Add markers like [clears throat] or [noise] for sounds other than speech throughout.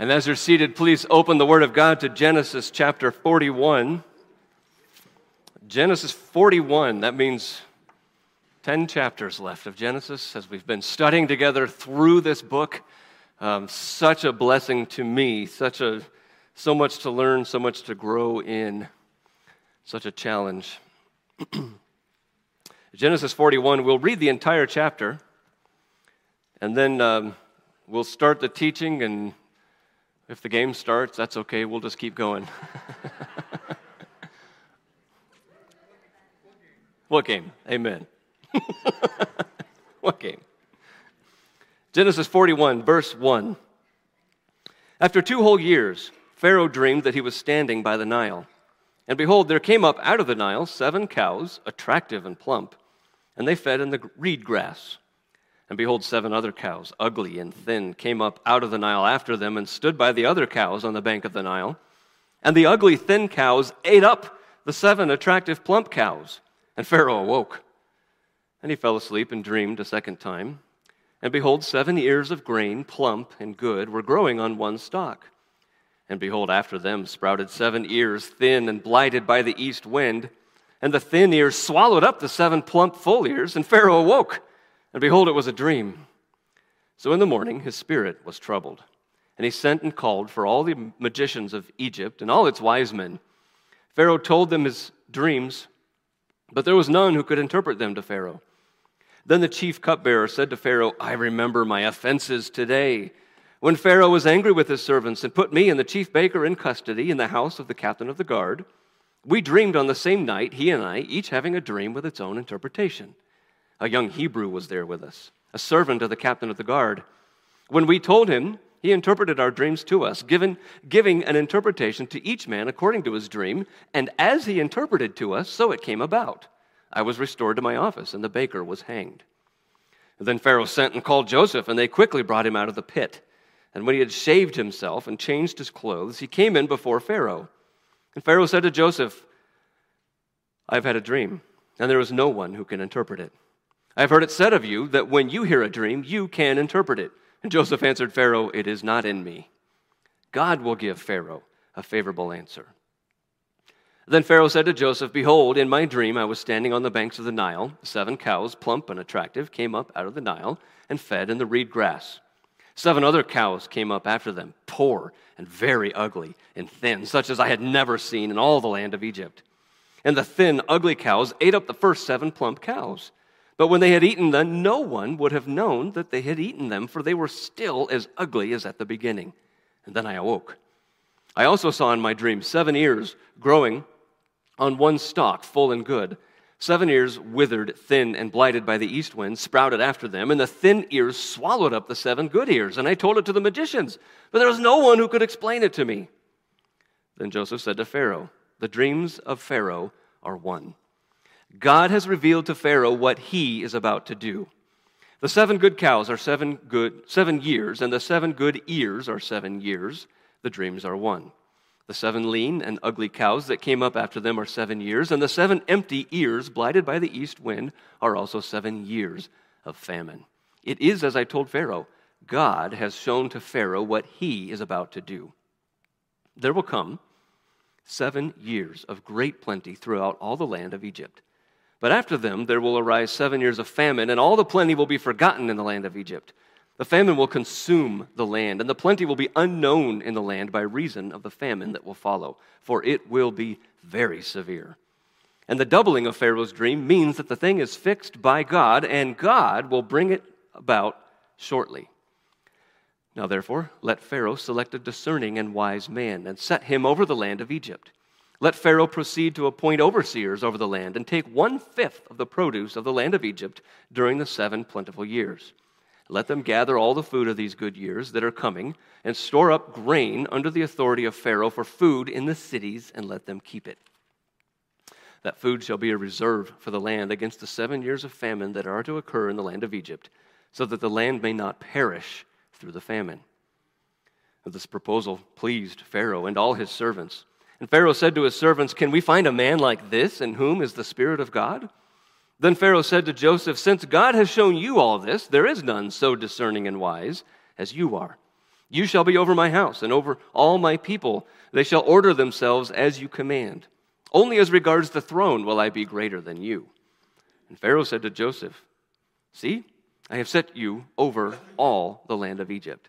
And as you're seated, please open the Word of God to Genesis chapter 41. Genesis 41, that means 10 chapters left of Genesis as we've been studying together through this book. Um, such a blessing to me, such a, so much to learn, so much to grow in, such a challenge. [clears throat] Genesis 41, we'll read the entire chapter, and then um, we'll start the teaching and if the game starts, that's okay. We'll just keep going. [laughs] what game? Amen. [laughs] what game? Genesis 41, verse 1. After two whole years, Pharaoh dreamed that he was standing by the Nile. And behold, there came up out of the Nile seven cows, attractive and plump, and they fed in the reed grass. And behold, seven other cows, ugly and thin, came up out of the Nile after them and stood by the other cows on the bank of the Nile. And the ugly, thin cows ate up the seven attractive, plump cows. And Pharaoh awoke. And he fell asleep and dreamed a second time. And behold, seven ears of grain, plump and good, were growing on one stalk. And behold, after them sprouted seven ears, thin and blighted by the east wind. And the thin ears swallowed up the seven plump full ears. And Pharaoh awoke. And behold, it was a dream. So in the morning his spirit was troubled. And he sent and called for all the magicians of Egypt and all its wise men. Pharaoh told them his dreams, but there was none who could interpret them to Pharaoh. Then the chief cupbearer said to Pharaoh, I remember my offenses today. When Pharaoh was angry with his servants and put me and the chief baker in custody in the house of the captain of the guard, we dreamed on the same night, he and I, each having a dream with its own interpretation. A young Hebrew was there with us, a servant of the captain of the guard. When we told him, he interpreted our dreams to us, given, giving an interpretation to each man according to his dream, and as he interpreted to us, so it came about. I was restored to my office, and the baker was hanged. then Pharaoh sent and called Joseph, and they quickly brought him out of the pit. And when he had shaved himself and changed his clothes, he came in before Pharaoh. And Pharaoh said to Joseph, I've had a dream, and there is no one who can interpret it. I have heard it said of you that when you hear a dream, you can interpret it. And Joseph answered Pharaoh, It is not in me. God will give Pharaoh a favorable answer. Then Pharaoh said to Joseph, Behold, in my dream I was standing on the banks of the Nile. Seven cows, plump and attractive, came up out of the Nile and fed in the reed grass. Seven other cows came up after them, poor and very ugly and thin, such as I had never seen in all the land of Egypt. And the thin, ugly cows ate up the first seven plump cows. But when they had eaten them, no one would have known that they had eaten them, for they were still as ugly as at the beginning. And then I awoke. I also saw in my dream seven ears growing on one stalk, full and good. Seven ears, withered, thin, and blighted by the east wind, sprouted after them, and the thin ears swallowed up the seven good ears. And I told it to the magicians, but there was no one who could explain it to me. Then Joseph said to Pharaoh, The dreams of Pharaoh are one. God has revealed to Pharaoh what he is about to do. The seven good cows are seven good seven years, and the seven good ears are seven years. The dreams are one. The seven lean and ugly cows that came up after them are seven years, and the seven empty ears, blighted by the east wind, are also seven years of famine. It is as I told Pharaoh God has shown to Pharaoh what he is about to do. There will come seven years of great plenty throughout all the land of Egypt. But after them there will arise seven years of famine, and all the plenty will be forgotten in the land of Egypt. The famine will consume the land, and the plenty will be unknown in the land by reason of the famine that will follow, for it will be very severe. And the doubling of Pharaoh's dream means that the thing is fixed by God, and God will bring it about shortly. Now, therefore, let Pharaoh select a discerning and wise man, and set him over the land of Egypt let Pharaoh proceed to appoint overseers over the land and take one fifth of the produce of the land of Egypt during the seven plentiful years. Let them gather all the food of these good years that are coming and store up grain under the authority of Pharaoh for food in the cities and let them keep it. That food shall be a reserve for the land against the seven years of famine that are to occur in the land of Egypt, so that the land may not perish through the famine. This proposal pleased Pharaoh and all his servants. And Pharaoh said to his servants, Can we find a man like this in whom is the Spirit of God? Then Pharaoh said to Joseph, Since God has shown you all this, there is none so discerning and wise as you are. You shall be over my house and over all my people. They shall order themselves as you command. Only as regards the throne will I be greater than you. And Pharaoh said to Joseph, See, I have set you over all the land of Egypt.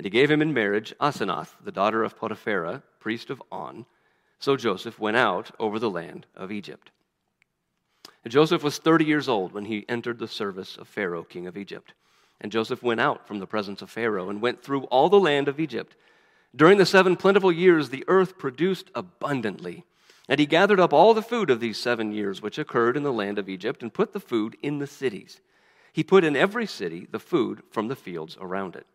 and he gave him in marriage Asenath, the daughter of Potiphera, priest of On. So Joseph went out over the land of Egypt. And Joseph was 30 years old when he entered the service of Pharaoh, king of Egypt. And Joseph went out from the presence of Pharaoh and went through all the land of Egypt. During the seven plentiful years, the earth produced abundantly. And he gathered up all the food of these seven years which occurred in the land of Egypt and put the food in the cities. He put in every city the food from the fields around it.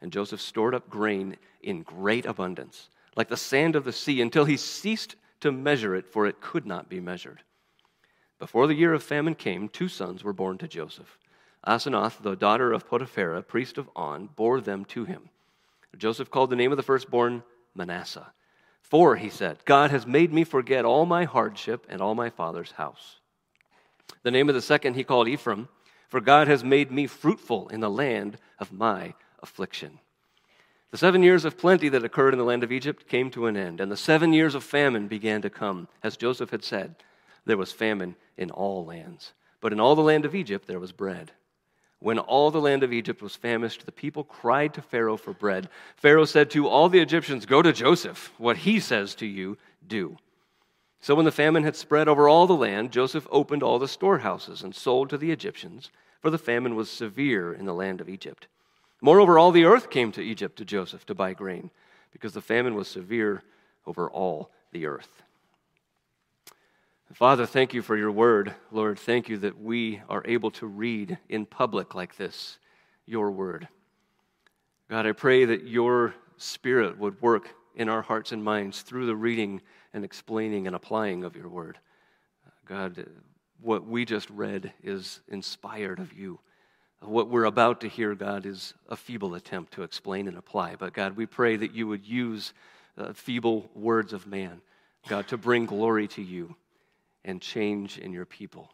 And Joseph stored up grain in great abundance, like the sand of the sea, until he ceased to measure it, for it could not be measured. Before the year of famine came, two sons were born to Joseph. Asenath, the daughter of Potiphera, priest of On, bore them to him. Joseph called the name of the firstborn Manasseh. For, he said, God has made me forget all my hardship and all my father's house. The name of the second he called Ephraim, for God has made me fruitful in the land of my affliction. The seven years of plenty that occurred in the land of Egypt came to an end, and the seven years of famine began to come. As Joseph had said, there was famine in all lands, but in all the land of Egypt there was bread. When all the land of Egypt was famished, the people cried to Pharaoh for bread. Pharaoh said to all the Egyptians, Go to Joseph. What he says to you, do. So when the famine had spread over all the land, Joseph opened all the storehouses and sold to the Egyptians, for the famine was severe in the land of Egypt. Moreover, all the earth came to Egypt to Joseph to buy grain, because the famine was severe over all the earth. Father, thank you for your word. Lord, thank you that we are able to read in public like this your word. God, I pray that your spirit would work in our hearts and minds through the reading and explaining and applying of your word. God, what we just read is inspired of you. What we're about to hear, God, is a feeble attempt to explain and apply. But God, we pray that you would use uh, feeble words of man, God, to bring glory to you and change in your people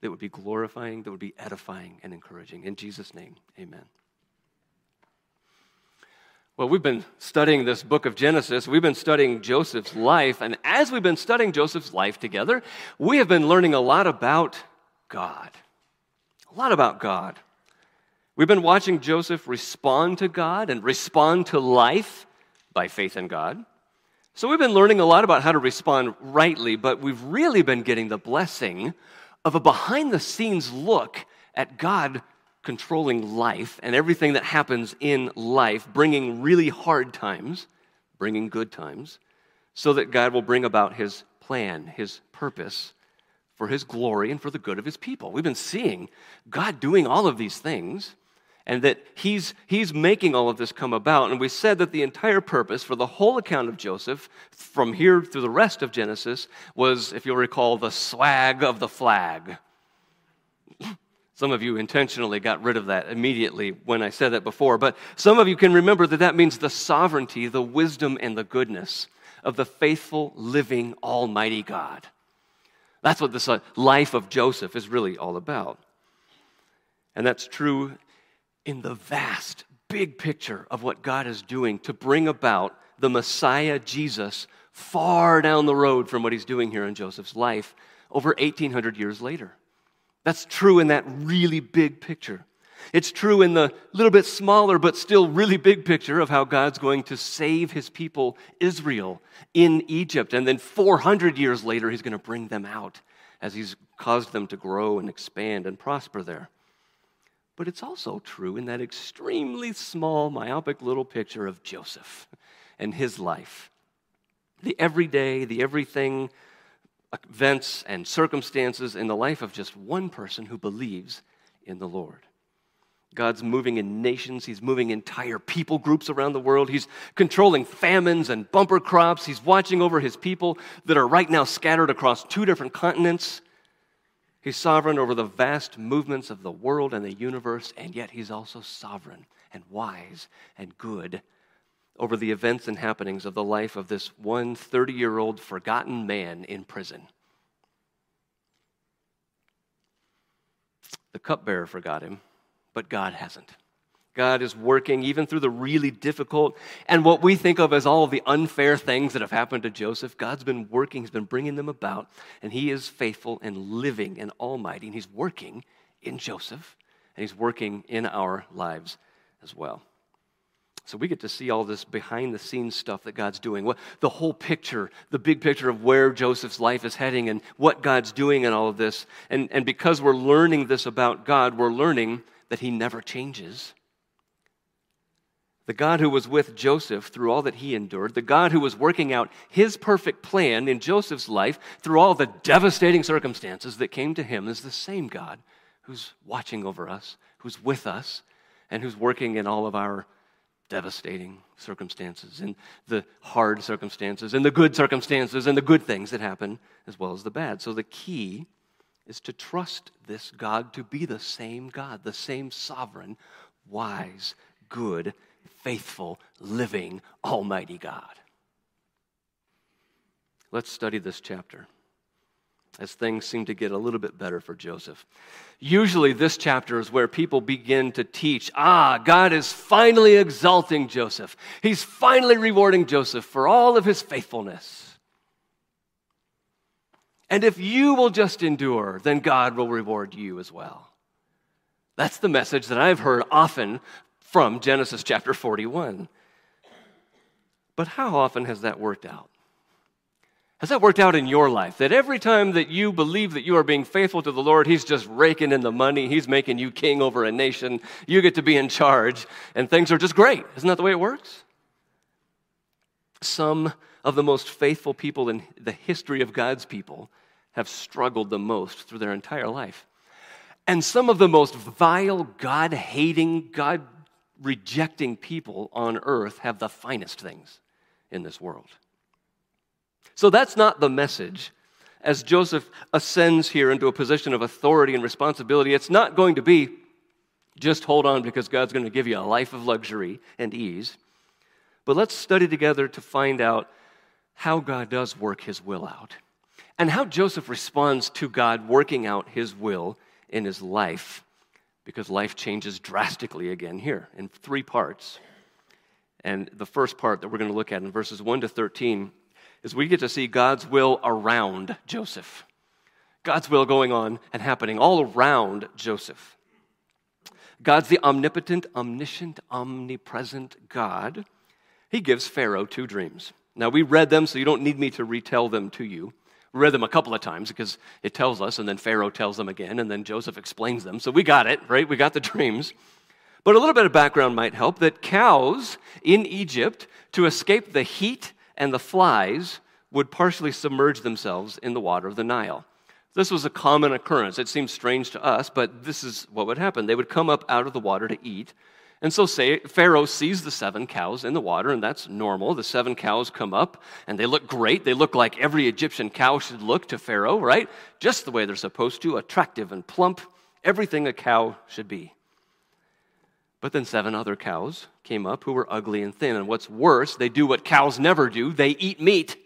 that would be glorifying, that would be edifying and encouraging. In Jesus' name, amen. Well, we've been studying this book of Genesis. We've been studying Joseph's life. And as we've been studying Joseph's life together, we have been learning a lot about God. A lot about God. We've been watching Joseph respond to God and respond to life by faith in God. So we've been learning a lot about how to respond rightly, but we've really been getting the blessing of a behind the scenes look at God controlling life and everything that happens in life, bringing really hard times, bringing good times, so that God will bring about his plan, his purpose for his glory and for the good of his people. We've been seeing God doing all of these things and that he's, he's making all of this come about. And we said that the entire purpose for the whole account of Joseph, from here through the rest of Genesis, was, if you'll recall, the swag of the flag. Some of you intentionally got rid of that immediately when I said that before, but some of you can remember that that means the sovereignty, the wisdom, and the goodness of the faithful, living, almighty God. That's what this uh, life of Joseph is really all about. And that's true in the vast, big picture of what God is doing to bring about the Messiah, Jesus, far down the road from what he's doing here in Joseph's life over 1800 years later. That's true in that really big picture. It's true in the little bit smaller but still really big picture of how God's going to save his people, Israel, in Egypt. And then 400 years later, he's going to bring them out as he's caused them to grow and expand and prosper there. But it's also true in that extremely small, myopic little picture of Joseph and his life. The everyday, the everything, events and circumstances in the life of just one person who believes in the Lord. God's moving in nations. He's moving entire people groups around the world. He's controlling famines and bumper crops. He's watching over his people that are right now scattered across two different continents. He's sovereign over the vast movements of the world and the universe, and yet he's also sovereign and wise and good over the events and happenings of the life of this one 30 year old forgotten man in prison. The cupbearer forgot him but God hasn't. God is working even through the really difficult and what we think of as all of the unfair things that have happened to Joseph. God's been working, He's been bringing them about, and He is faithful and living and almighty, and He's working in Joseph, and He's working in our lives as well. So we get to see all this behind the scenes stuff that God's doing. The whole picture, the big picture of where Joseph's life is heading and what God's doing in all of this. And, and because we're learning this about God, we're learning that he never changes. The God who was with Joseph through all that he endured, the God who was working out his perfect plan in Joseph's life through all the devastating circumstances that came to him, is the same God who's watching over us, who's with us, and who's working in all of our devastating circumstances, and the hard circumstances, and the good circumstances, and the good things that happen, as well as the bad. So the key is to trust this God to be the same God, the same sovereign, wise, good, faithful, living, almighty God. Let's study this chapter as things seem to get a little bit better for Joseph. Usually, this chapter is where people begin to teach ah, God is finally exalting Joseph. He's finally rewarding Joseph for all of his faithfulness. And if you will just endure, then God will reward you as well. That's the message that I've heard often from Genesis chapter 41. But how often has that worked out? Has that worked out in your life? That every time that you believe that you are being faithful to the Lord, He's just raking in the money, He's making you king over a nation, you get to be in charge, and things are just great. Isn't that the way it works? Some of the most faithful people in the history of God's people have struggled the most through their entire life. And some of the most vile, God hating, God rejecting people on earth have the finest things in this world. So that's not the message. As Joseph ascends here into a position of authority and responsibility, it's not going to be just hold on because God's going to give you a life of luxury and ease. But let's study together to find out how God does work his will out and how Joseph responds to God working out his will in his life, because life changes drastically again here in three parts. And the first part that we're going to look at in verses 1 to 13 is we get to see God's will around Joseph. God's will going on and happening all around Joseph. God's the omnipotent, omniscient, omnipresent God. He gives Pharaoh two dreams. Now, we read them, so you don't need me to retell them to you. Read them a couple of times because it tells us, and then Pharaoh tells them again, and then Joseph explains them. So we got it, right? We got the [laughs] dreams. But a little bit of background might help that cows in Egypt, to escape the heat and the flies, would partially submerge themselves in the water of the Nile. This was a common occurrence. It seems strange to us, but this is what would happen. They would come up out of the water to eat, and so say, Pharaoh sees the seven cows in the water, and that's normal. The seven cows come up, and they look great. They look like every Egyptian cow should look to Pharaoh, right? Just the way they're supposed to, attractive and plump, everything a cow should be. But then seven other cows came up who were ugly and thin. And what's worse, they do what cows never do they eat meat.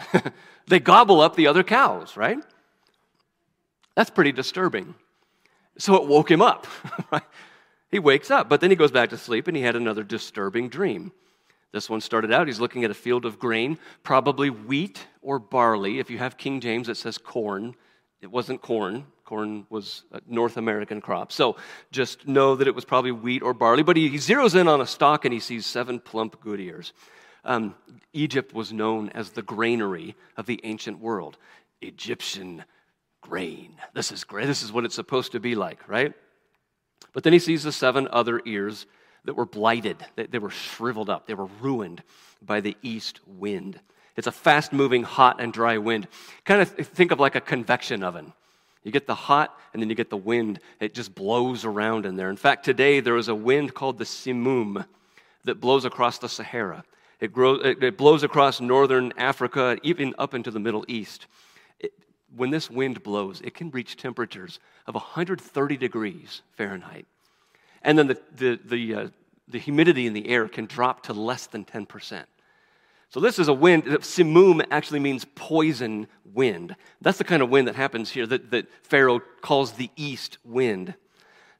[laughs] they gobble up the other cows, right? That's pretty disturbing. So it woke him up, [laughs] right? He wakes up, but then he goes back to sleep and he had another disturbing dream. This one started out, he's looking at a field of grain, probably wheat or barley. If you have King James, it says corn. It wasn't corn. Corn was a North American crop. So just know that it was probably wheat or barley. But he, zeroes in on a stalk and he sees seven plump good ears. Um, Egypt was known as the granary of the ancient world. Egyptian grain. This is great. This is what it's supposed to be like, right? But then he sees the seven other ears that were blighted, they, they were shriveled up, they were ruined by the east wind. It's a fast moving, hot, and dry wind. Kind of think of like a convection oven. You get the hot, and then you get the wind. It just blows around in there. In fact, today there is a wind called the Simoom that blows across the Sahara. It, grows, it blows across northern Africa, even up into the Middle East. When this wind blows, it can reach temperatures of 130 degrees Fahrenheit. And then the, the, the, uh, the humidity in the air can drop to less than 10%. So this is a wind. Simoom actually means poison wind. That's the kind of wind that happens here that, that Pharaoh calls the east wind.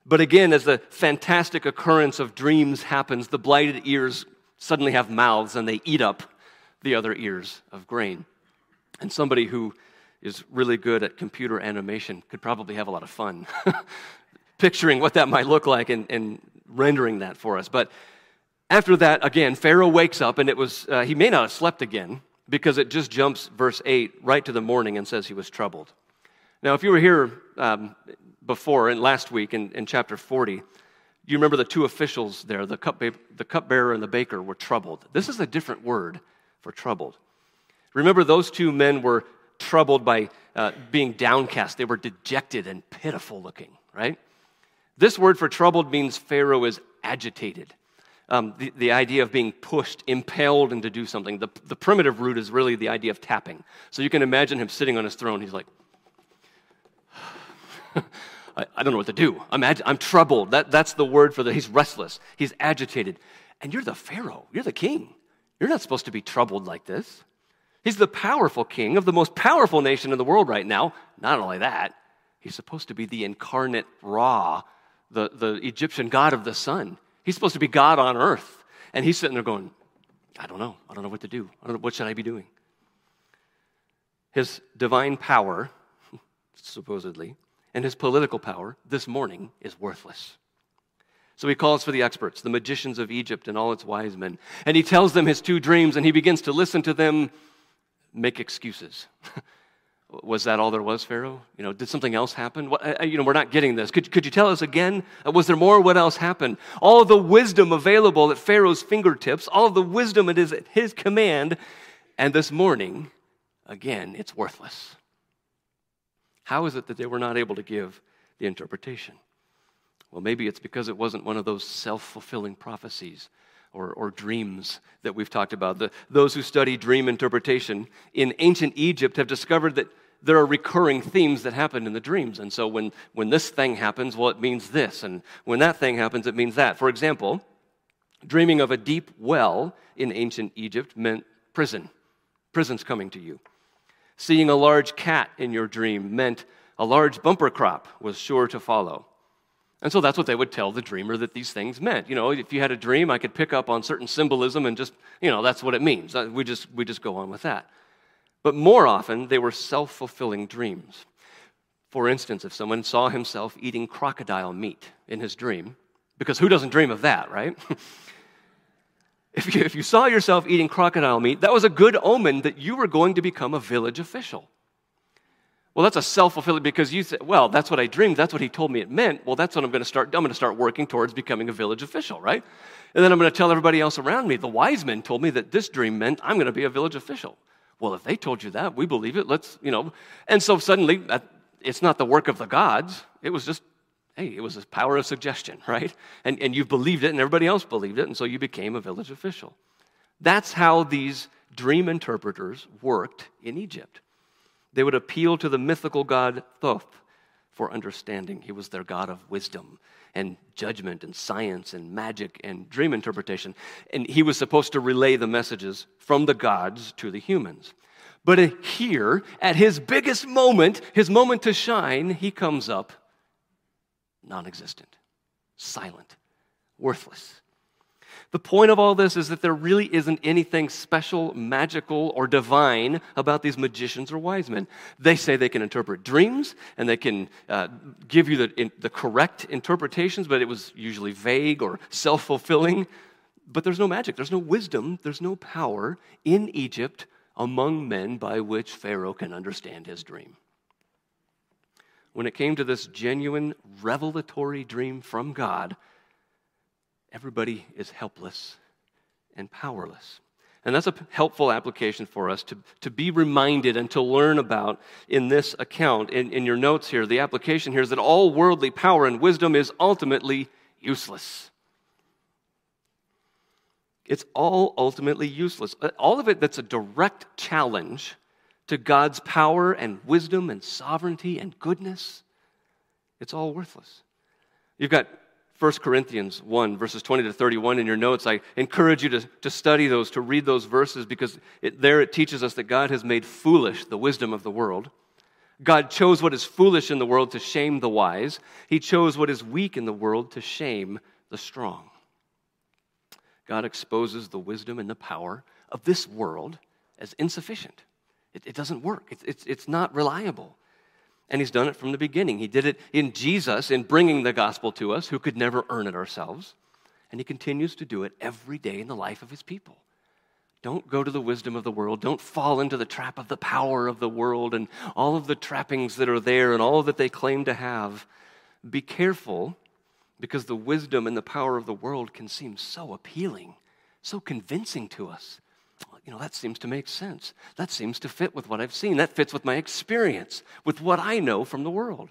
But again, as the fantastic occurrence of dreams happens, the blighted ears suddenly have mouths and they eat up the other ears of grain. And somebody who is really good at computer animation could probably have a lot of fun [laughs] picturing what that might look like and, and rendering that for us. But after that, again, Pharaoh wakes up, and it was, uh, he may not have slept again because it just jumps, verse 8, right to the morning and says he was troubled. Now, if you were here um, before, and last week in, in chapter 40, you remember the two officials there, the, cup, the cupbearer and the baker, were troubled. This is a different word for troubled. Remember, those two men were troubled by uh, being downcast. They were dejected and pitiful looking, right? This word for troubled means Pharaoh is agitated um, the, the idea of being pushed, impelled into do something. The, the primitive root is really the idea of tapping. So you can imagine him sitting on his throne. He's like, [sighs] I, I, don't know what to do. I'm, ag- I'm troubled. That, that's the word for the, he's restless. He's agitated. And you're the Pharaoh. You're the king. You're not supposed to be troubled like this. He's the powerful king of the most powerful nation in the world right now. Not only that, he's supposed to be the incarnate Ra, the, the Egyptian god of the sun. He's supposed to be God on earth. And he's sitting there going, I don't know. I don't know what to do. I don't know, what should I be doing? His divine power, [laughs] supposedly, and his political power this morning is worthless. So he calls for the experts, the magicians of Egypt and all its wise men. And he tells them his two dreams, and he begins to listen to them make excuses. [laughs] Was that all there was, Pharaoh? You know, did something else happen? What, you know, we're not getting this. Could, could you tell us again? Uh, was there more? What else happened? All the wisdom available at Pharaoh's fingertips, all the wisdom it is at his command, and this morning, again, it's worthless. How is it that they were not able to give the interpretation? Well, maybe it's because it wasn't one of those self fulfilling prophecies or, or, dreams that we've talked about. The, those who study dream interpretation in ancient Egypt have discovered that there are recurring themes that happen in the dreams. And so when, when this thing happens, well, it means this. And when that thing happens, it means that. For example, dreaming of a deep well in ancient Egypt meant prison. Prison's coming to you. Seeing a large cat in your dream meant a large bumper crop was sure to follow. And so that's what they would tell the dreamer that these things meant. You know, if you had a dream, I could pick up on certain symbolism and just, you know, that's what it means. Uh, we just, we just go on with that. But more often, they were self fulfilling dreams. For instance, if someone saw himself eating crocodile meat in his dream, because who doesn't dream of that, right? [laughs] if, you, if you saw yourself eating crocodile meat, that was a good omen that you were going to become a village official. Well, that's a self fulfilling because you said, well, that's what I dreamed. That's what he told me it meant. Well, that's what I'm going to start. I'm going to start working towards becoming a village official, right? And then I'm going to tell everybody else around me. The wise men told me that this dream meant I'm going to be a village official. Well, if they told you that, we believe it. Let's, you know. And so suddenly, it's not the work of the gods. It was just, hey, it was the power of suggestion, [laughs] right? And, and you believed it, and everybody else believed it, and so you became a village official. That's how these dream interpreters worked in Egypt. They would appeal to the mythical god Thoth for understanding. He was their god of wisdom and judgment and science and magic and dream interpretation. And he was supposed to relay the messages from the gods to the humans. But here, at his biggest moment, his moment to shine, he comes up non existent, silent, worthless. The point of all this is that there really isn't anything special, magical, or divine about these magicians or wise men. They say they can interpret dreams and they can uh, give you the, in, the correct interpretations, but it was usually vague or self fulfilling. But there's no magic, there's no wisdom, there's no power in Egypt among men by which Pharaoh can understand his dream. When it came to this genuine revelatory dream from God, everybody is helpless and powerless. And that's a helpful application for us to, to be reminded and to learn about in this account. In, in your notes here, the application here is that all worldly power and wisdom is ultimately useless. It's all ultimately useless. Uh, all of it that's a direct challenge to God's power and wisdom and sovereignty and goodness, it's all worthless. You've got 1 Corinthians 1, verses 20 to 31 in your notes. I encourage you to, to study those, to read those verses, because it, there it teaches us that God has made foolish the wisdom of the world. God chose what is foolish in the world to shame the wise. He chose what is weak in the world to shame the strong. God exposes the wisdom and the power of this world as insufficient. It, it doesn't work, it's, it's, it's not reliable. And he's done it from the beginning. He did it in Jesus in bringing the gospel to us, who could never earn it ourselves. And he continues to do it every day in the life of his people. Don't go to the wisdom of the world. Don't fall into the trap of the power of the world and all of the trappings that are there and all that they claim to have. Be careful because the wisdom and the power of the world can seem so appealing, so convincing to us you know, that seems to make sense. That seems to fit with what I've seen. That fits with my experience, with what I know from the world.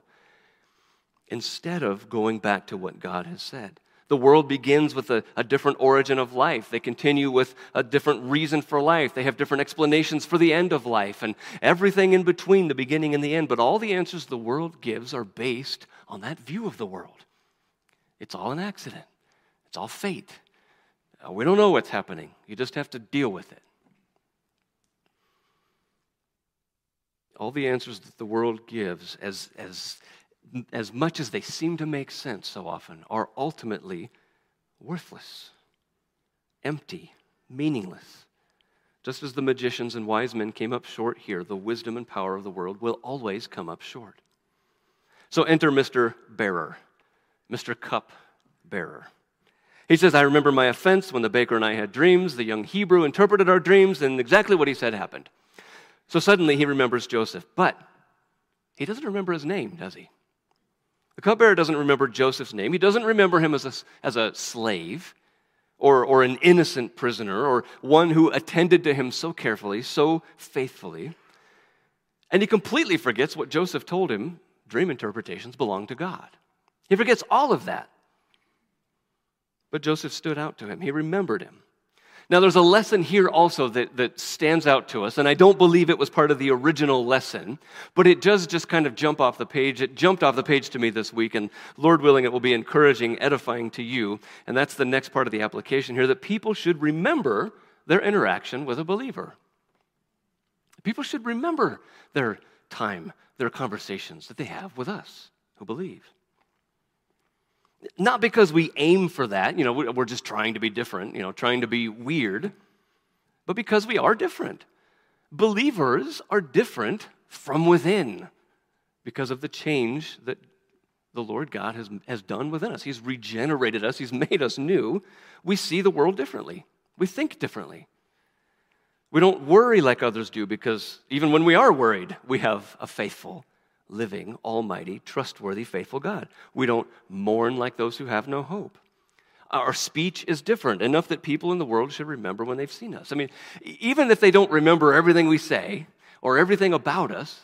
Instead of going back to what God has said. The world begins with a, a, different origin of life. They continue with a different reason for life. They have different explanations for the end of life and everything in between the beginning and the end. But all the answers the world gives are based on that view of the world. It's all an accident, it's all fate. Uh, we don't know what's happening. You just have to deal with it. All the answers that the world gives, as, as, as much as they seem to make sense so often, are ultimately worthless, empty, meaningless. Just as the magicians and wise men came up short here, the wisdom and power of the world will always come up short. So enter Mr. Bearer, Mr. Cup Bearer. He says, I remember my offense when the baker and I had dreams. The young Hebrew interpreted our dreams, and exactly what he said happened. So suddenly he remembers Joseph, but he doesn't remember his name, does he? The cupbearer doesn't remember Joseph's name. He doesn't remember him as a, as a slave or, or an innocent prisoner or one who attended to him so carefully, so faithfully. And he completely forgets what Joseph told him dream interpretations belong to God. He forgets all of that. But Joseph stood out to him, he remembered him. Now, there's a lesson here also that, that stands out to us, and I don't believe it was part of the original lesson, but it does just kind of jump off the page. It jumped off the page to me this week, and Lord willing, it will be encouraging, edifying to you. And that's the next part of the application here that people should remember their interaction with a believer. People should remember their time, their conversations that they have with us who believe. Not because we aim for that, you know, we're just trying to be different, you know, trying to be weird, but because we are different. Believers are different from within because of the change that the Lord God has, has done within us. He's regenerated us, He's made us new. We see the world differently, we think differently. We don't worry like others do because even when we are worried, we have a faithful living, almighty, trustworthy, faithful God. We don't mourn like those who have no hope. Our speech is different, enough that people in the world should remember when they've seen us. I mean, even if they don't remember everything we say or everything about us,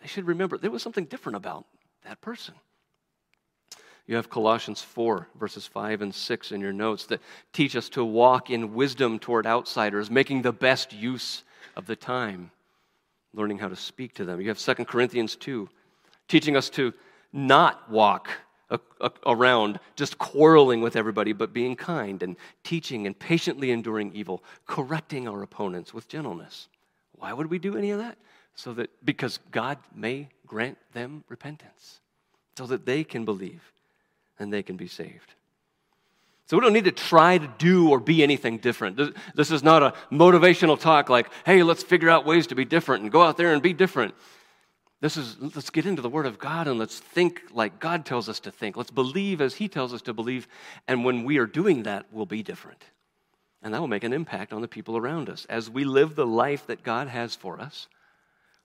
they should remember there was something different about that person. You have Colossians 4, verses 5 and 6 in your notes that teach us to walk in wisdom toward outsiders, making the best use of the time, learning how to speak to them. You have 2 Corinthians 2, teaching us to not walk around just quarreling with everybody, but being kind and teaching and patiently enduring evil, correcting our opponents with gentleness. Why would we do any of that? So that because God may grant them repentance, so that they can believe and they can be saved. So we don't need to try to do or be anything different. This is not a motivational talk like, hey, let's figure out ways to be different and go out there and be different. This is, let's get into the Word of God and let's think like God tells us to think. Let's believe as He tells us to believe. And when we are doing that, we'll be different. And that will make an impact on the people around us. As we live the life that God has for us,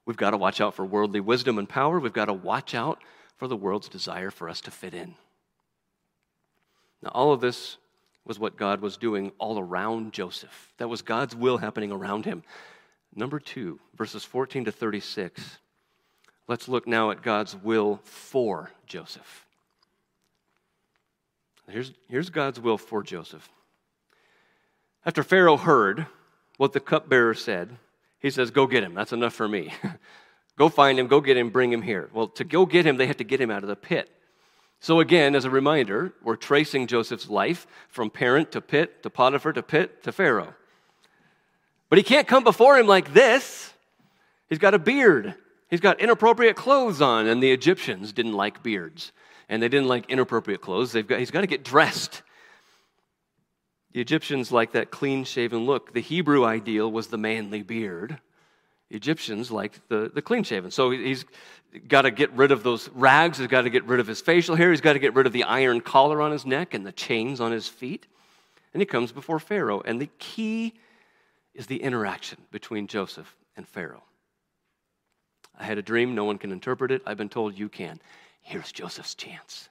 we've got to watch out for worldly wisdom and power. We've got to watch out for the world's desire for us to fit in. Now, all of this was what God was doing all around Joseph. That was God's will happening around him. Number two, verses 14 to 36. Let's look now at God's will for Joseph. Here's, here's God's will for Joseph. After Pharaoh heard what the cupbearer said, he says, Go get him. That's enough for me. [laughs] go find him, go get him, bring him here. Well, to go get him, they had to get him out of the pit. So, again, as a reminder, we're tracing Joseph's life from parent to pit to Potiphar to pit to Pharaoh. But he can't come before him like this. He's got a beard, he's got inappropriate clothes on, and the Egyptians didn't like beards. And they didn't like inappropriate clothes. They've got, he's got to get dressed. The Egyptians like that clean shaven look. The Hebrew ideal was the manly beard. The Egyptians liked the, the clean shaven. So he's got to get rid of those rags. He's got to get rid of his facial hair. He's got to get rid of the iron collar on his neck and the chains on his feet. And he comes before Pharaoh. And the key is the interaction between Joseph and Pharaoh. I had a dream. No one can interpret it. I've been told you can. Here's Joseph's chance.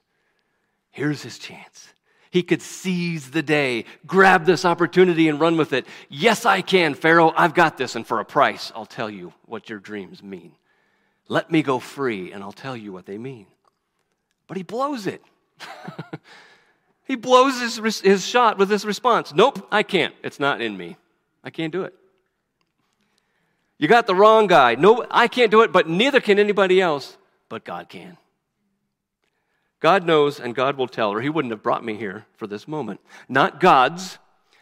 Here's his chance. He could seize the day, grab this opportunity, and run with it. Yes, I can, Pharaoh. I've got this, and for a price, I'll tell you what your dreams mean. Let me go free, and I'll tell you what they mean. But he blows it. [laughs] he blows his, his shot with this response Nope, I can't. It's not in me. I can't do it. You got the wrong guy. No, I can't do it, but neither can anybody else, but God can. God knows and God will tell, or He wouldn't have brought me here for this moment. Not God's,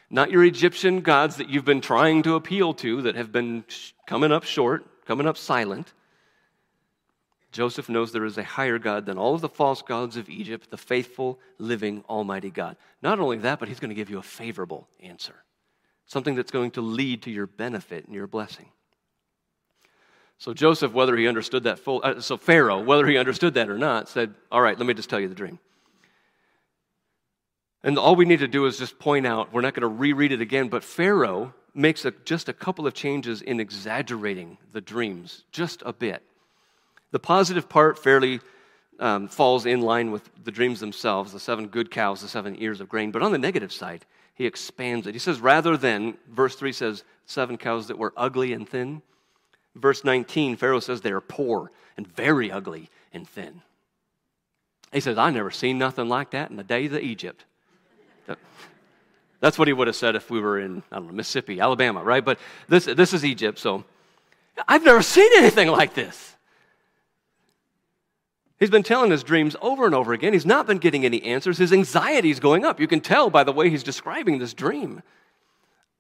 not your Egyptian gods that you've been trying to appeal to that have been coming up short, coming up silent. Joseph knows there is a higher God than all of the false gods of Egypt, the faithful, living, almighty God. Not only that, but He's going to give you a favorable answer, something that's going to lead to your benefit and your blessing. So Joseph, whether he understood that full, uh, so Pharaoh, whether he understood that or not, said, All right, let me just tell you the dream. And all we need to do is just point out, we're not going to reread it again, but Pharaoh makes a, just a couple of changes in exaggerating the dreams, just a bit. The positive part fairly um, falls in line with the dreams themselves the seven good cows, the seven ears of grain. But on the negative side, he expands it. He says, rather than, verse 3 says, seven cows that were ugly and thin, Verse 19, Pharaoh says they are poor and very ugly and thin. He says, I never seen nothing like that in the days of Egypt. That's what he would have said if we were in, I don't know, Mississippi, Alabama, right? But this, this is Egypt, so I've never seen anything like this. He's been telling his dreams over and over again. He's not been getting any answers. His anxiety is going up. You can tell by the way he's describing this dream.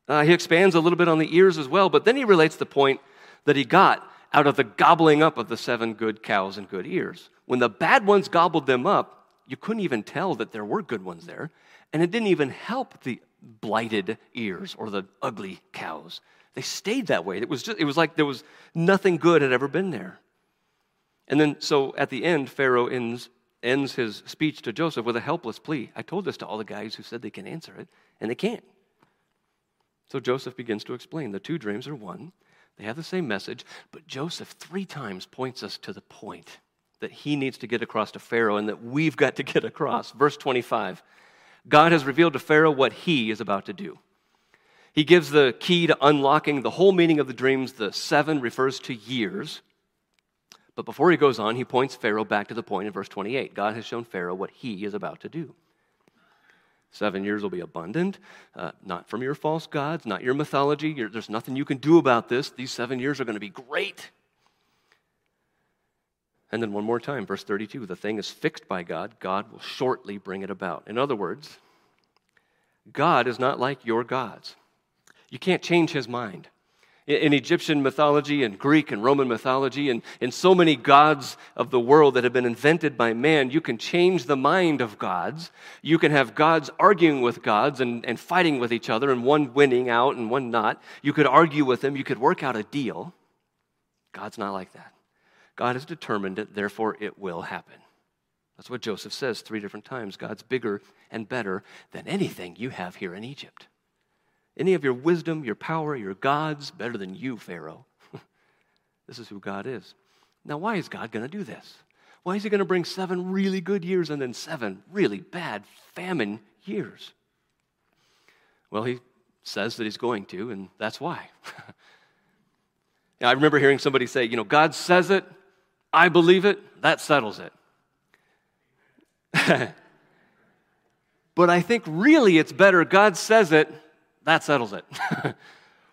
Uh, he expands a little bit on the ears as well, but then he relates the point that he got out of the gobbling up of the seven good cows and good ears. When the bad ones gobbled them up, you couldn't even tell that there were good ones there, and it didn't even help the blighted ears or the ugly cows. They stayed that way. It was just it was like there was nothing good had ever been there. And then so at the end Pharaoh ends ends his speech to Joseph with a helpless plea. I told this to all the guys who said they can answer it, and they can't. So Joseph begins to explain the two dreams are one. They have the same message, but Joseph three times points us to the point that he needs to get across to Pharaoh and that we've got to get across. Verse 25 God has revealed to Pharaoh what he is about to do. He gives the key to unlocking the whole meaning of the dreams. The seven refers to years. But before he goes on, he points Pharaoh back to the point in verse 28. God has shown Pharaoh what he is about to do. Seven years will be abundant, uh, not from your false gods, not your mythology. There's nothing you can do about this. These seven years are going to be great. And then one more time, verse 32 the thing is fixed by God, God will shortly bring it about. In other words, God is not like your gods. You can't change his mind in Egyptian mythology and Greek and Roman mythology and in so many gods of the world that have been invented by man, you can change the mind of gods. You can have gods arguing with gods and, and fighting with each other and one winning out and one not. You could argue with them, you could work out a deal. God's not like that. God has determined it, therefore it will happen. That's what Joseph says three different times. God's bigger and better than anything you have here in Egypt. Any of your wisdom, your power, your gods better than you, Pharaoh. [laughs] this is who God is. Now, why is God going to do this? Why is He going to bring seven really good years and then seven really bad famine years? Well, he says that he's going to, and that's why. [laughs] I remember hearing somebody say, you know, God says it, I believe it, that settles it. [laughs] but I think really it's better God says it, that settles it. [laughs]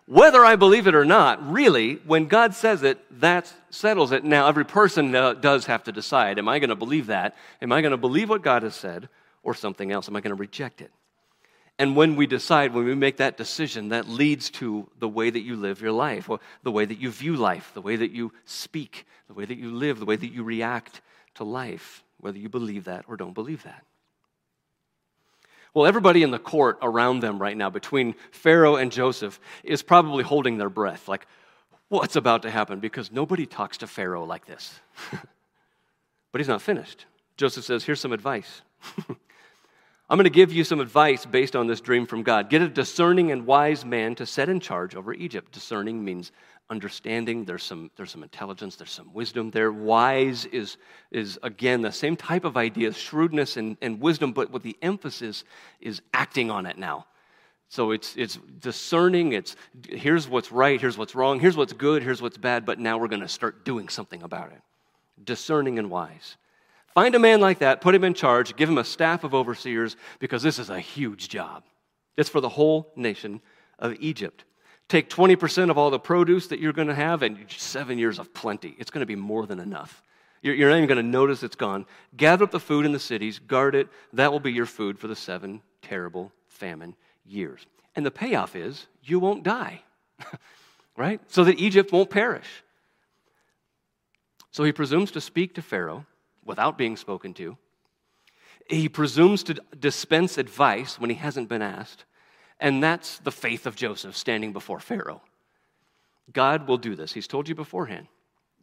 Whether I believe it or not, really, when God says it, that settles it. Now, every person uh, does have to decide am I going to believe that? Am I going to believe what God has said or something else? Am I going to reject it? And when we decide, when we make that decision, that leads to the way that you live your life, or the way that you view life, the way that you speak, the way that you live, the way that you react to life, whether you believe that or don't believe that. Well, everybody in the court around them right now, between Pharaoh and Joseph, is probably holding their breath, like, what's about to happen? Because nobody talks to Pharaoh like this. [laughs] but he's not finished. Joseph says, Here's some advice. [laughs] I'm going to give you some advice based on this dream from God. Get a discerning and wise man to set in charge over Egypt. Discerning means understanding. There's some, there's some intelligence, there's some wisdom there. Wise is, is again, the same type of idea, shrewdness and, and wisdom, but what the emphasis is acting on it now. So it's, it's discerning, it's here's what's right, here's what's wrong, here's what's good, here's what's bad, but now we're going to start doing something about it. Discerning and wise. Find a man like that, put him in charge, give him a staff of overseers, because this is a huge job. It's for the whole nation of Egypt. Take 20% of all the produce that you're going to have, and seven years of plenty. It's going to be more than enough. You're not even going to notice it's gone. Gather up the food in the cities, guard it. That will be your food for the seven terrible famine years. And the payoff is you won't die, [laughs] right? So that Egypt won't perish. So he presumes to speak to Pharaoh without being spoken to. He presumes to dispense advice when he hasn't been asked. And that's the faith of Joseph standing before Pharaoh. God will do this. He's told you beforehand.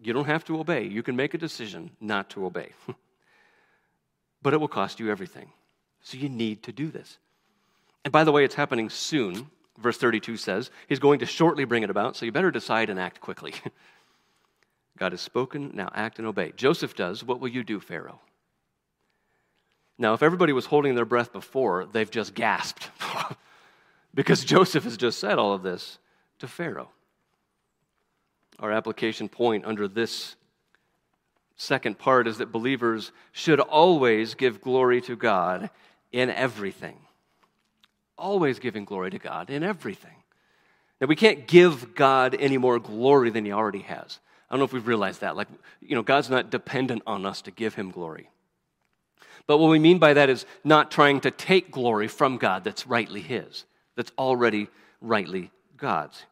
You don't have to obey. You can make a decision not to obey. [laughs] but it will cost you everything. So you need to do this. And by the way, it's happening soon. Verse 32 says, He's going to shortly bring it about, so you better decide and act quickly. [laughs] God has spoken, now act and obey. Joseph does. What will you do, Pharaoh? Now, if everybody was holding their breath before, they've just gasped [laughs] because [laughs] Joseph has just said all of this to Pharaoh. Our application point under this second part is that believers should always give glory to God in everything. Always giving glory to God in everything. Now, we can't give God any more glory than He already has. I don't know if we've realized that. Like, you know, God's not dependent on us to give him glory. But what we mean by that is not trying to take glory from God that's rightly his, that's already rightly God's.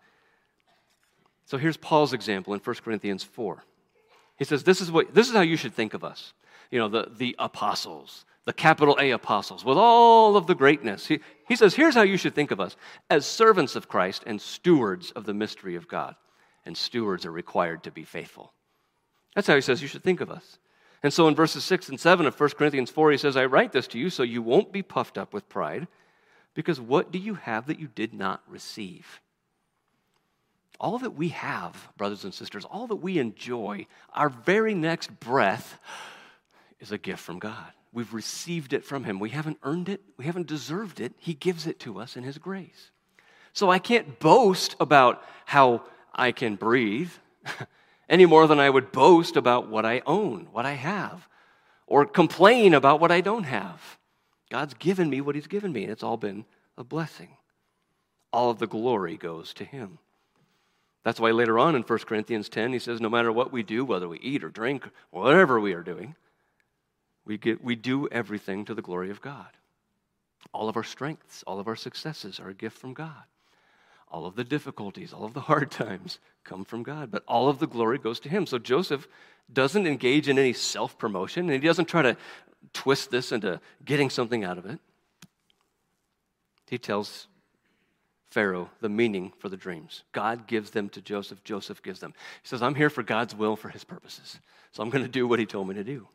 So here's Paul's example in 1 Corinthians 4. He says, This is, what, this is how you should think of us. You know, the, the apostles, the capital A apostles, with all of the greatness. He, he says, Here's how you should think of us as servants of Christ and stewards of the mystery of God and stewards are required to be faithful. That's how he says you should think of us. And so in verses 6 and 7 of 1 Corinthians 4, he says, I write this to you so you won't be puffed up with pride, because what do you have that you did not receive? All that we have, brothers and sisters, all that we enjoy, our very next breath is a gift from God. We've received it from Him. We haven't earned it, we haven't deserved it. He gives it to us in His grace. So I can't boast about how I can breathe [laughs] any more than I would boast about what I own, what I have, or complain about what I don't have. God's given me what He's given me, and it's all been a blessing. All of the glory goes to Him. That's why later on in 1 Corinthians 10, he says, No matter what we do, whether we eat or drink, whatever we are doing, we, get, we do everything to the glory of God. All of our strengths, all of our successes are a gift from God. All of the difficulties, all of the hard [laughs] times come from God, but all of the glory goes to Him. So Joseph doesn't engage in any self promotion, and he doesn't try to twist this into getting something out of it. He tells Pharaoh the meaning for the dreams. God gives them to Joseph, Joseph gives them. He says, I'm here for God's will, for His purposes. So I'm going to do what He told me to do.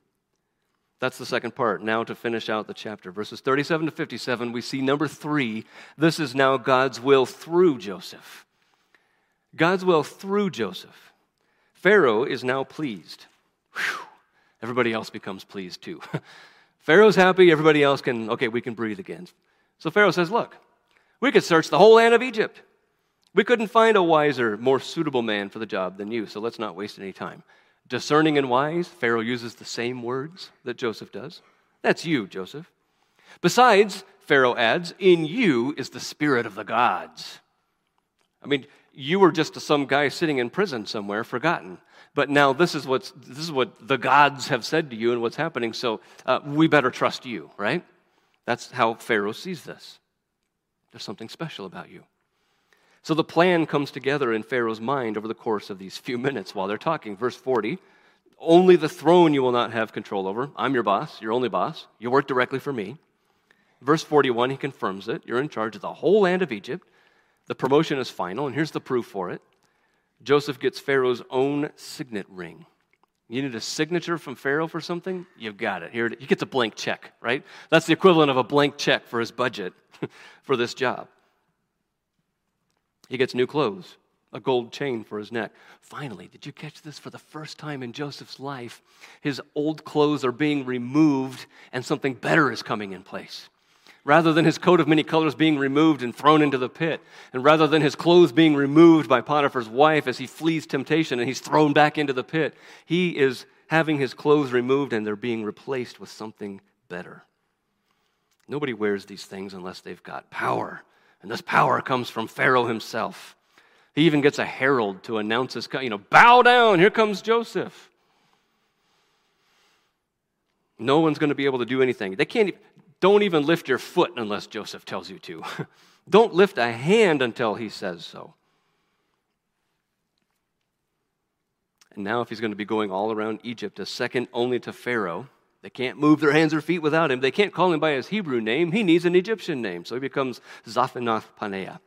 That's the second part. Now, to finish out the chapter, verses 37 to 57, we see number three. This is now God's will through Joseph. God's will through Joseph. Pharaoh is now pleased. Whew. Everybody else becomes pleased too. [laughs] Pharaoh's happy, everybody else can, okay, we can breathe again. So Pharaoh says, Look, We could search the whole land of Egypt. We couldn't find a wiser, more suitable man for the job than you, so let's not waste any time. Discerning and wise, Pharaoh uses the same words that Joseph does. That's you, Joseph. Besides, Pharaoh adds, in you is the spirit of the gods. I mean, you were just some guy sitting in prison somewhere, forgotten. But now this is, what's, this is what the gods have said to you and what's happening, so uh, we better trust you, right? That's how Pharaoh sees this. There's something special about you. So the plan comes together in Pharaoh's mind over the course of these [laughs] few minutes while they're talking. Verse 40 Only the throne you will not have control over. I'm your boss, your only boss. You work directly for me. Verse 41, he confirms it. You're in charge of the whole land of Egypt. The promotion is final, and here's the proof for it Joseph gets Pharaoh's own signet ring. You need a signature from Pharaoh for something? You've got it. Here, he gets a blank check, right? That's the equivalent of a blank check for his budget [laughs] for this job. He gets new clothes, a gold chain for his neck. Finally, did you catch this? For the first time in Joseph's life, his old clothes are being removed and something better is coming in place rather than his coat of many colors being removed and thrown into the pit, and rather than his clothes being removed by Potiphar's wife as he flees temptation and he's thrown back into the pit, he is having his clothes removed and they're being replaced with something better. Nobody wears these things unless they've got power, and this power comes from Pharaoh himself. He even gets a herald to announce his, you know, bow down, here comes Joseph. No one's going to be able to do anything. They can't, don't even lift your foot unless Joseph tells you to. [laughs] Don't lift a hand until he says so. And now, if he's going to be going all around Egypt, a second only to Pharaoh, they can't move their hands or feet without him. They can't call him by his Hebrew name. He needs an Egyptian name. So he becomes Zaphanath Paneah.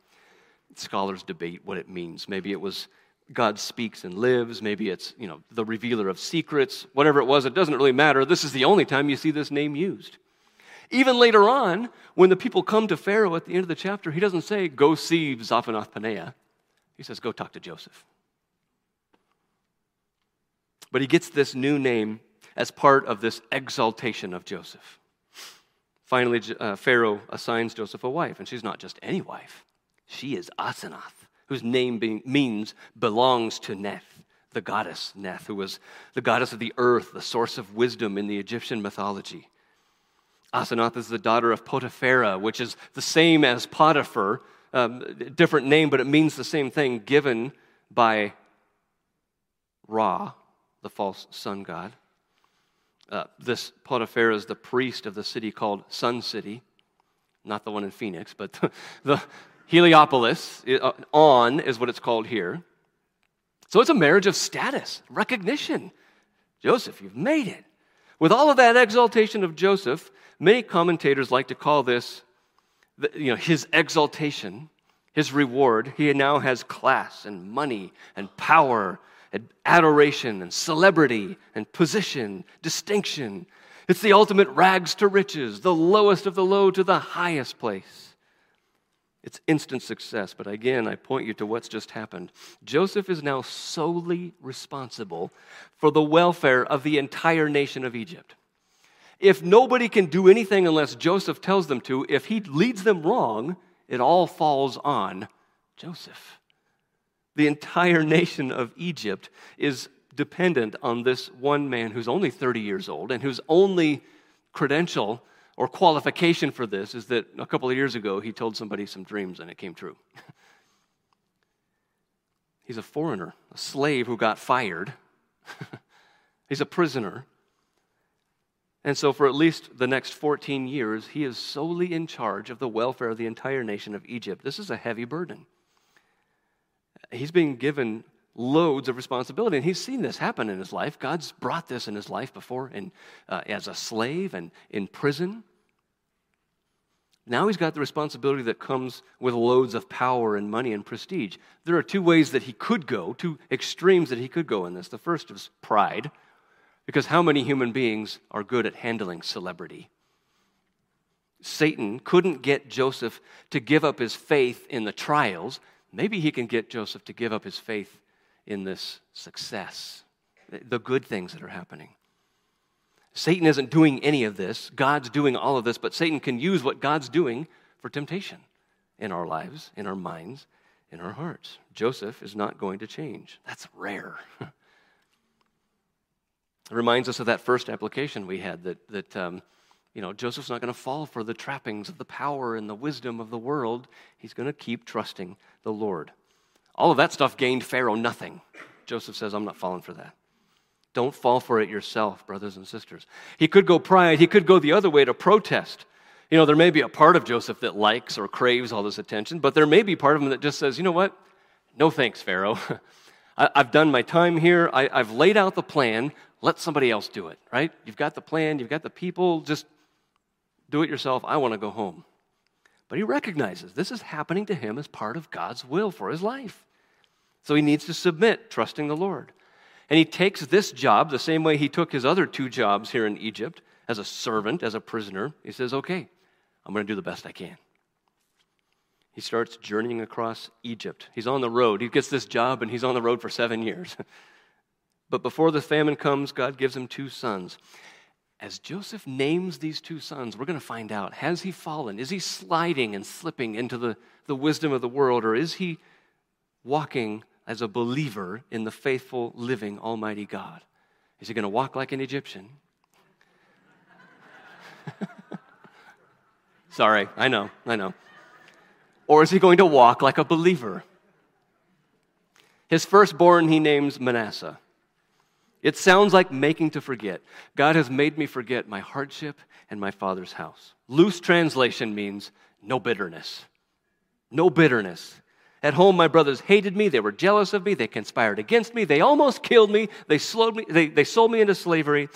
Scholars debate what it means. Maybe it was God speaks and lives. Maybe it's, you know, the revealer of secrets. Whatever it was, it doesn't really matter. This is the only time you see this name used. Even later on, when the people come to Pharaoh at the end of the chapter, he doesn't say, Go see Zaphanath Paneah. He says, Go talk to Joseph. But he gets this new name as part of this exaltation of Joseph. Finally, uh, Pharaoh assigns Joseph a wife, and she's not just any wife. She is Asenath, whose name means belongs to Neith, the goddess Neith, who was the goddess of the earth, the source of wisdom in the Egyptian mythology. Asenath is the daughter of Potipharah, which is the same as Potiphar, um, different name, but it means the same thing, given by Ra, the false sun god. Uh, this Potiphar is the priest of the city called Sun City, not the one in Phoenix, but the, [laughs] the Heliopolis, uh, On is what it's called here. So it's a marriage of status, recognition. Joseph, you've made it. With all of that exaltation of Joseph, many commentators like to call this you know, his exaltation, his reward. He now has class and money and power and adoration and celebrity and position, distinction. It's the ultimate rags to riches, the lowest of the low to the highest place. It's instant success, but again, I point you to what's just happened. Joseph is now solely responsible for the welfare of the entire nation of Egypt. If nobody can do anything unless Joseph tells them to, if he leads them wrong, it all falls on Joseph. The entire nation of Egypt is dependent on this one man who's only 30 years old and whose only credential or qualification for this is that a couple of years ago he told somebody some dreams and it came true. [laughs] He's a foreigner, a slave who got fired. [laughs] He's a prisoner. And so, for at least the next 14 years, he is solely in charge of the welfare of the entire nation of Egypt. This is a heavy burden. He's being given loads of responsibility. And he's seen this happen in his life. God's brought this in his life before and, uh, as a slave and in prison. Now he's got the responsibility that comes with loads of power and money and prestige. There are two ways that he could go, two extremes that he could go in this. The first is pride, because how many human beings are good at handling celebrity? Satan couldn't get Joseph to give up his faith in the trials. Maybe he can get Joseph to give up his faith in this success, the good things that are happening. Satan isn't doing any of this. God's doing all of this, but Satan can use what God's doing for temptation in our lives, in our minds, in our hearts. Joseph is not going to change. That's rare. [laughs] it reminds us of that first application we had that, that um, you know, Joseph's not going to fall for the trappings of the power and the wisdom of the world. He's going to keep trusting the Lord. All of that stuff gained Pharaoh nothing. Joseph says, I'm not falling for that. Don't fall for it yourself, brothers and sisters. He could go pride, he could go the other way to protest. You know, there may be a part of Joseph that likes or craves all this attention, but there may be part of him that just says, you know what? No thanks, Pharaoh. [laughs] I, have done my time here. I, I've laid out the plan. Let somebody else do it, right? You've got the plan, you've got the people. Just do it yourself. I want to go home. But he recognizes this is happening to him as part of God's will for his life. So he needs to submit, trusting the Lord. And he takes this job the same way he took his other two jobs here in Egypt as a servant, as a prisoner. He says, Okay, I'm going to do the best I can. He starts journeying across Egypt. He's on the road. He gets this job and he's on the road for seven years. [laughs] but before the famine comes, God gives him two sons. As Joseph names these two sons, we're going to find out has he fallen? Is he sliding and slipping into the, the wisdom of the world, or is he walking as a believer in the faithful, living, Almighty God? Is he going to walk like an Egyptian? [laughs] Sorry, I know, I know. Or is he going to walk like a believer? His firstborn he names Manasseh. It sounds like making to forget. God has made me forget my hardship and my father's house. Loose translation means no bitterness. No bitterness. At home, my brothers hated me. They were jealous of me. They conspired against me. They almost killed me. They, slowed me. They, they sold me into slavery.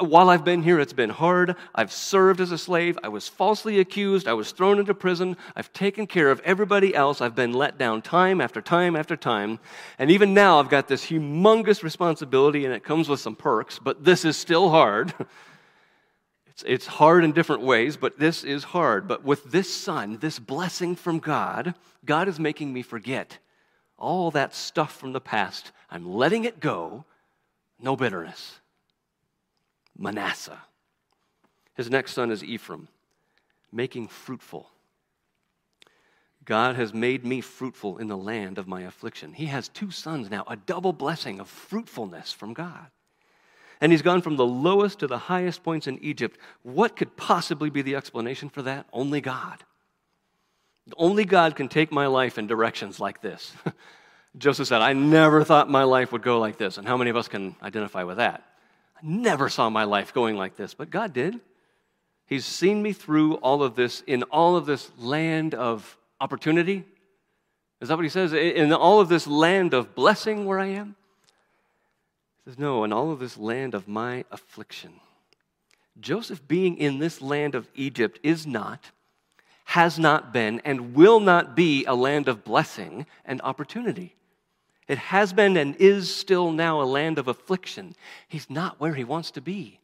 While I've been here, it's been hard. I've served as a slave. I was falsely accused. I was thrown into prison. I've taken care of everybody else. I've been let down time after time after time. And even now, I've got this humongous responsibility, and it comes with some perks, but this is still hard. [laughs] It's, it's hard in different ways, but this is hard. But with this son, this blessing from God, God is making me forget all that stuff from the past. I'm letting it go. No bitterness. Manasseh. His next son is Ephraim, making fruitful. God has made me fruitful in the land of my affliction. He has two sons now, a double blessing of fruitfulness from God and he's gone from the lowest to the highest points in Egypt. What could possibly be the explanation for that? Only God. Only God can take my life in directions like this. [laughs] Joseph said, I never thought my life would go like this. And how many of us can identify with that? I never saw my life going like this, but God did. He's seen me through all of this in all of this land of opportunity. Is that what he says? In all of this land of blessing where I am? He says, No, in all of this land of my affliction. Joseph being in this land of Egypt is not, has not been, and will not be a land of blessing and opportunity. It has been and is still now a land of affliction. He's not where he wants to be.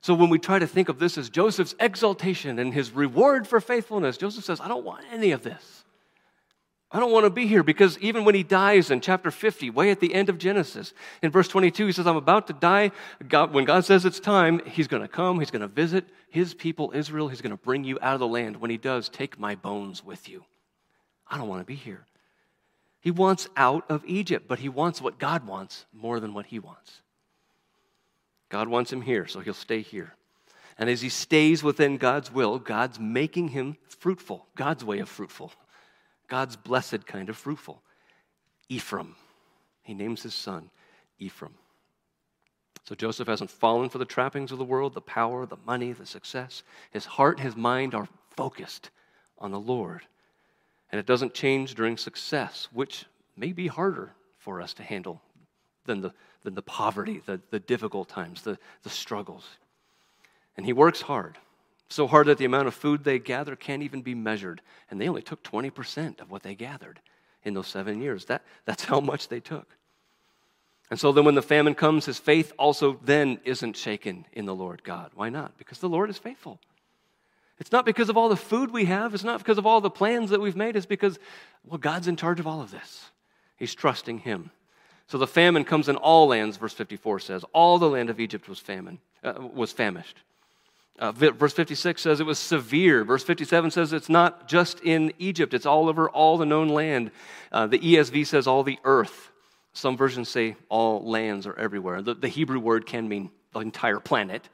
So when we try to think of this as Joseph's exaltation and his reward for faithfulness, Joseph says, I don't want any of this. I don't want to be here because even when he dies in chapter 50, way at the end of Genesis, in verse 22, he says, I'm about to die. God, when God says it's time, he's going to come, he's going to visit his people, Israel. He's going to bring you out of the land. When he does, take my bones with you. I don't want to be here. He wants out of Egypt, but he wants what God wants more than what he wants. God wants him here, so he'll stay here. And as he stays within God's will, God's making him fruitful, God's way of fruitful. God's blessed kind of fruitful. Ephraim. He names his son Ephraim. So Joseph hasn't fallen for the trappings of the world, the power, the money, the success. His heart, his mind are focused on the Lord. And it doesn't change during success, which may be harder for us to handle than the, than the poverty, the, the difficult times, the, the struggles. And he works hard. So hard that the amount of food they gather can't even be measured. And they only took 20% of what they gathered in those seven years. That, that's [laughs] how much they took. And so then when the famine comes, his faith also then isn't shaken in the Lord God. Why not? Because the Lord is faithful. It's not because of all the food we have, it's not because of all the plans that we've made, it's because, well, God's in charge of all of this. He's trusting Him. So the famine comes in all lands, verse 54 says. All the land of Egypt was famine, uh, was famished. Uh, verse 56 says it was severe. Verse 57 says it's not just in Egypt, it's all over all the known land. Uh, the ESV says all the earth. Some versions say all lands are everywhere. The, the Hebrew word can mean the entire planet,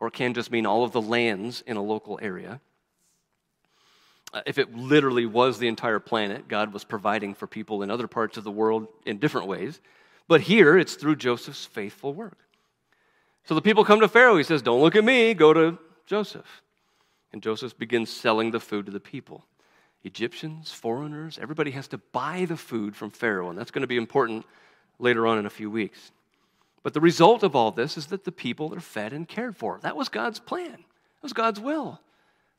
or can just mean all of the lands in a local area. Uh, if it literally was the entire planet, God was providing for people in other parts of the world in different ways. But here, it's through Joseph's faithful work. So the people come to Pharaoh. He says, Don't look at me, go to Joseph. And Joseph begins selling the food to the people. Egyptians, foreigners, everybody has to buy the food from Pharaoh, and that's going to be important later on in a few weeks. But the result of all this is that the people are fed and cared for. That was God's plan, that was God's will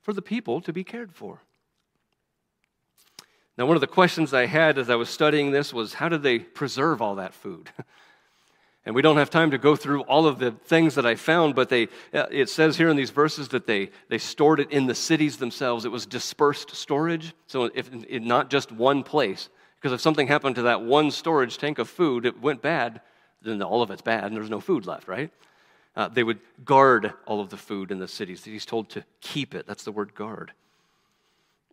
for the people to be cared for. Now, one of the questions I had as I was studying this was how did they preserve all that food? [laughs] And we don't have time to go through all of the things that I found, but they, uh, it says here in these verses that they, they stored it in the cities themselves. It was dispersed storage, so if, not just one place. Because if something happened to that one storage tank of food, it went bad, then all of it's bad and there's no food left, right? Uh, they would guard all of the food in the cities. He's told to keep it. That's the word guard.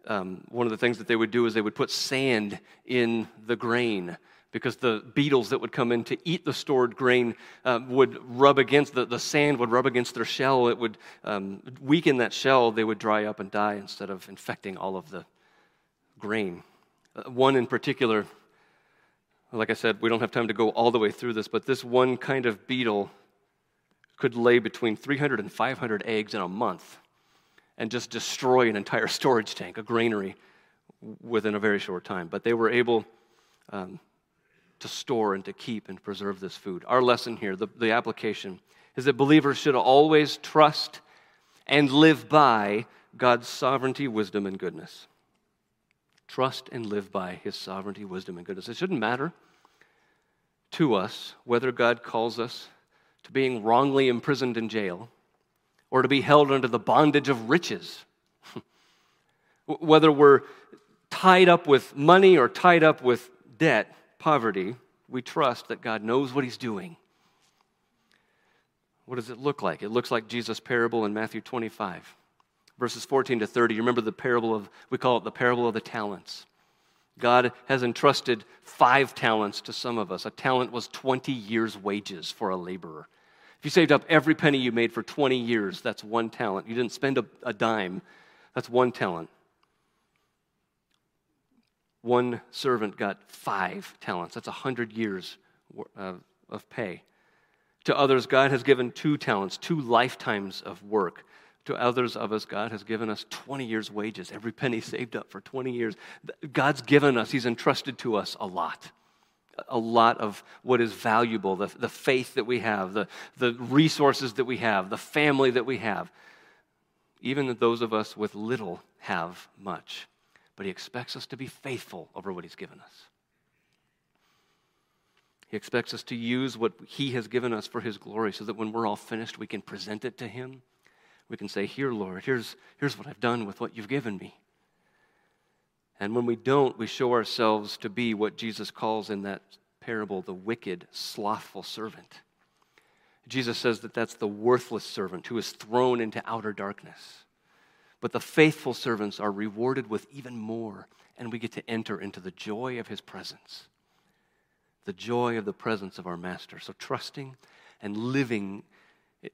Um, one of the things that they would do is they would put sand in the grain because the beetles that would come in to eat the stored grain uh, would rub against the, the sand would rub against their shell it would um, weaken that shell they would dry up and die instead of infecting all of the grain uh, one in particular like i said we don't have time to go all the way through this but this one kind of beetle could lay between 300 and 500 eggs in a month and just destroy an entire [laughs] storage tank a granary within a very short time but they were able um, to store and to keep and preserve this food. Our lesson here, the, the application, is that believers should always trust and live by God's sovereignty, wisdom, and goodness. Trust and live by his sovereignty, wisdom, and goodness. It shouldn't matter to us whether God calls us to being wrongly imprisoned in jail or to be held under the bondage of riches. [laughs] whether we're tied up with money or tied up with debt, poverty, we trust that God knows what He's doing. What does it look like? It looks like Jesus' parable in Matthew 25, verses 14 to 30. You remember the parable of, we call it the parable of the talents. God has entrusted five talents to some of us. A talent was 20 years' wages for a laborer. If you saved up every penny you made for 20 years, that's one talent. You didn't spend a, a dime, that's one talent. One servant got five talents. That's a hundred years uh, of pay. To others, God has given two talents, two lifetimes of work. To others of us, God has given us 20 years' wages, every penny saved up for 20 years. God's given us, He's entrusted to us a lot. A lot of what is valuable, the, the faith that we have, the, the resources that we have, the family that we have. Even those of us with little have much but He expects us to be faithful over what He's given us. He expects us to use what He has given us for His glory so that when we're all finished, we can present it to Him. We can say, Here, Lord, here's, here's what I've done with what you've given me. And when we don't, we show ourselves to be what Jesus calls in that parable the wicked, slothful servant. Jesus says that that's the worthless servant who is thrown into outer darkness. But the faithful servants are rewarded with even more, and we get to enter into the joy of his presence. The joy of the presence of our Master. So, trusting and living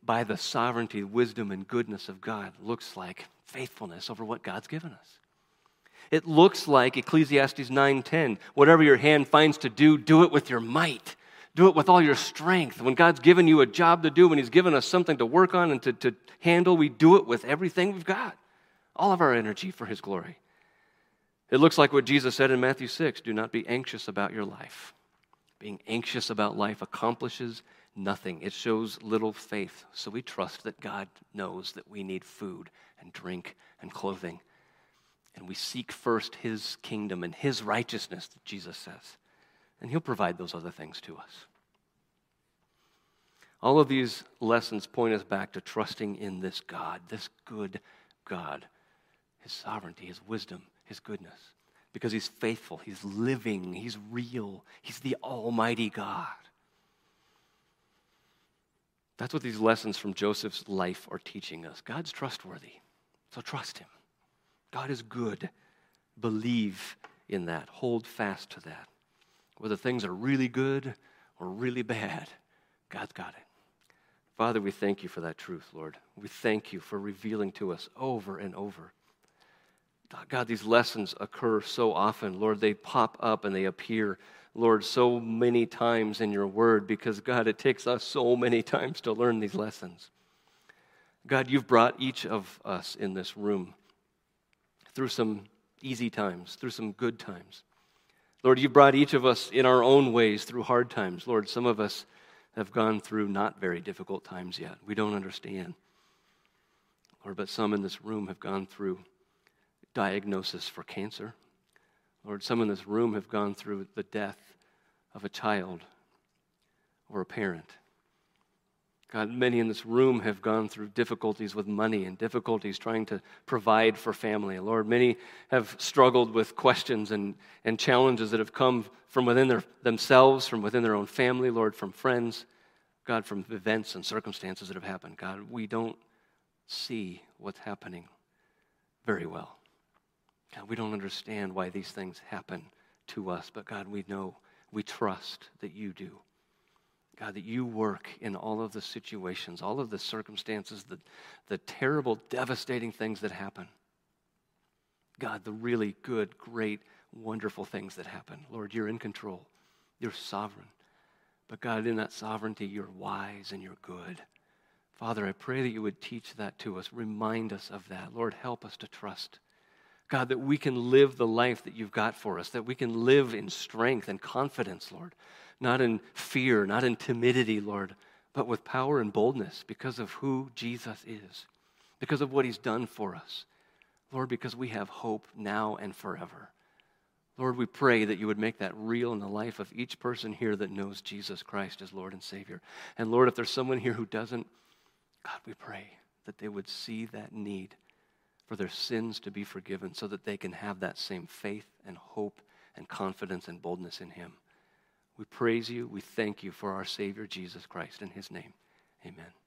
by the sovereignty, wisdom, and goodness of God looks like faithfulness over what God's given us. It looks like Ecclesiastes 9:10, whatever your hand finds to do, do it with your might. Do it with all your strength. When God's given you a job to do, when He's given us something to work on and to, to handle, we do it with everything we've got all of our energy for His glory. It looks like what Jesus said in Matthew 6 do not be anxious about your life. Being anxious about life accomplishes nothing, it shows little faith. So we trust that God knows that we need food and drink and clothing. And we seek first His kingdom and His righteousness, Jesus says. And He'll provide those other things to us. All of these lessons point us back to trusting in this God, this good God his sovereignty, his wisdom, his goodness. Because he's faithful, he's living, he's real, he's the Almighty God. That's what these lessons from Joseph's life are teaching us. God's trustworthy, so trust him. God is good. Believe in that, hold fast to that. Whether things are really good or really bad, God's got it. Father, we thank you for that truth, Lord. We thank you for revealing to us over and over. God, these lessons occur so often. Lord, they pop up and they appear, Lord, so many times in your word because, God, it takes us so many times to learn these lessons. God, you've brought each of us in this room through some easy times, through some good times. Lord, you've brought each of us in our own ways through hard times. Lord, some of us have gone through not very difficult times yet. We don't understand. Lord, but some in this room have gone through diagnosis for cancer. Lord, some in this room have gone through the death of a child or a parent. God, many in this room have gone through difficulties with money and difficulties trying to provide for family. Lord, many have struggled with questions and, and challenges that have come from within their, themselves, from within their own family, Lord, from friends, God, from events and circumstances that have happened. God, we don't see what's happening very well. God, we don't understand why these things happen to us, but God, we know, we trust that you do. God, that you work in all of the situations, all of the circumstances, the, the terrible, devastating things that happen. God, the really good, great, wonderful things that happen. Lord, you're in control. You're sovereign. But God, in that sovereignty, you're wise and you're good. Father, I pray that you would teach that to us. Remind us of that. Lord, help us to trust. God, that we can live the life that you've got for us, that we can live in strength and confidence, Lord not in fear, not in timidity, Lord, but with power and boldness because of who Jesus is, because of what he's done for us. Lord, because we have hope now and forever. Lord, we pray that you would make that real in the life of each person here that knows Jesus Christ as Lord and Savior. And Lord, if there's someone here who doesn't, God, we pray that they would see that need for their sins to be forgiven so that they can have that same faith and hope and confidence and boldness in Him. We praise you. We thank you for our Savior, Jesus Christ. In his name, amen.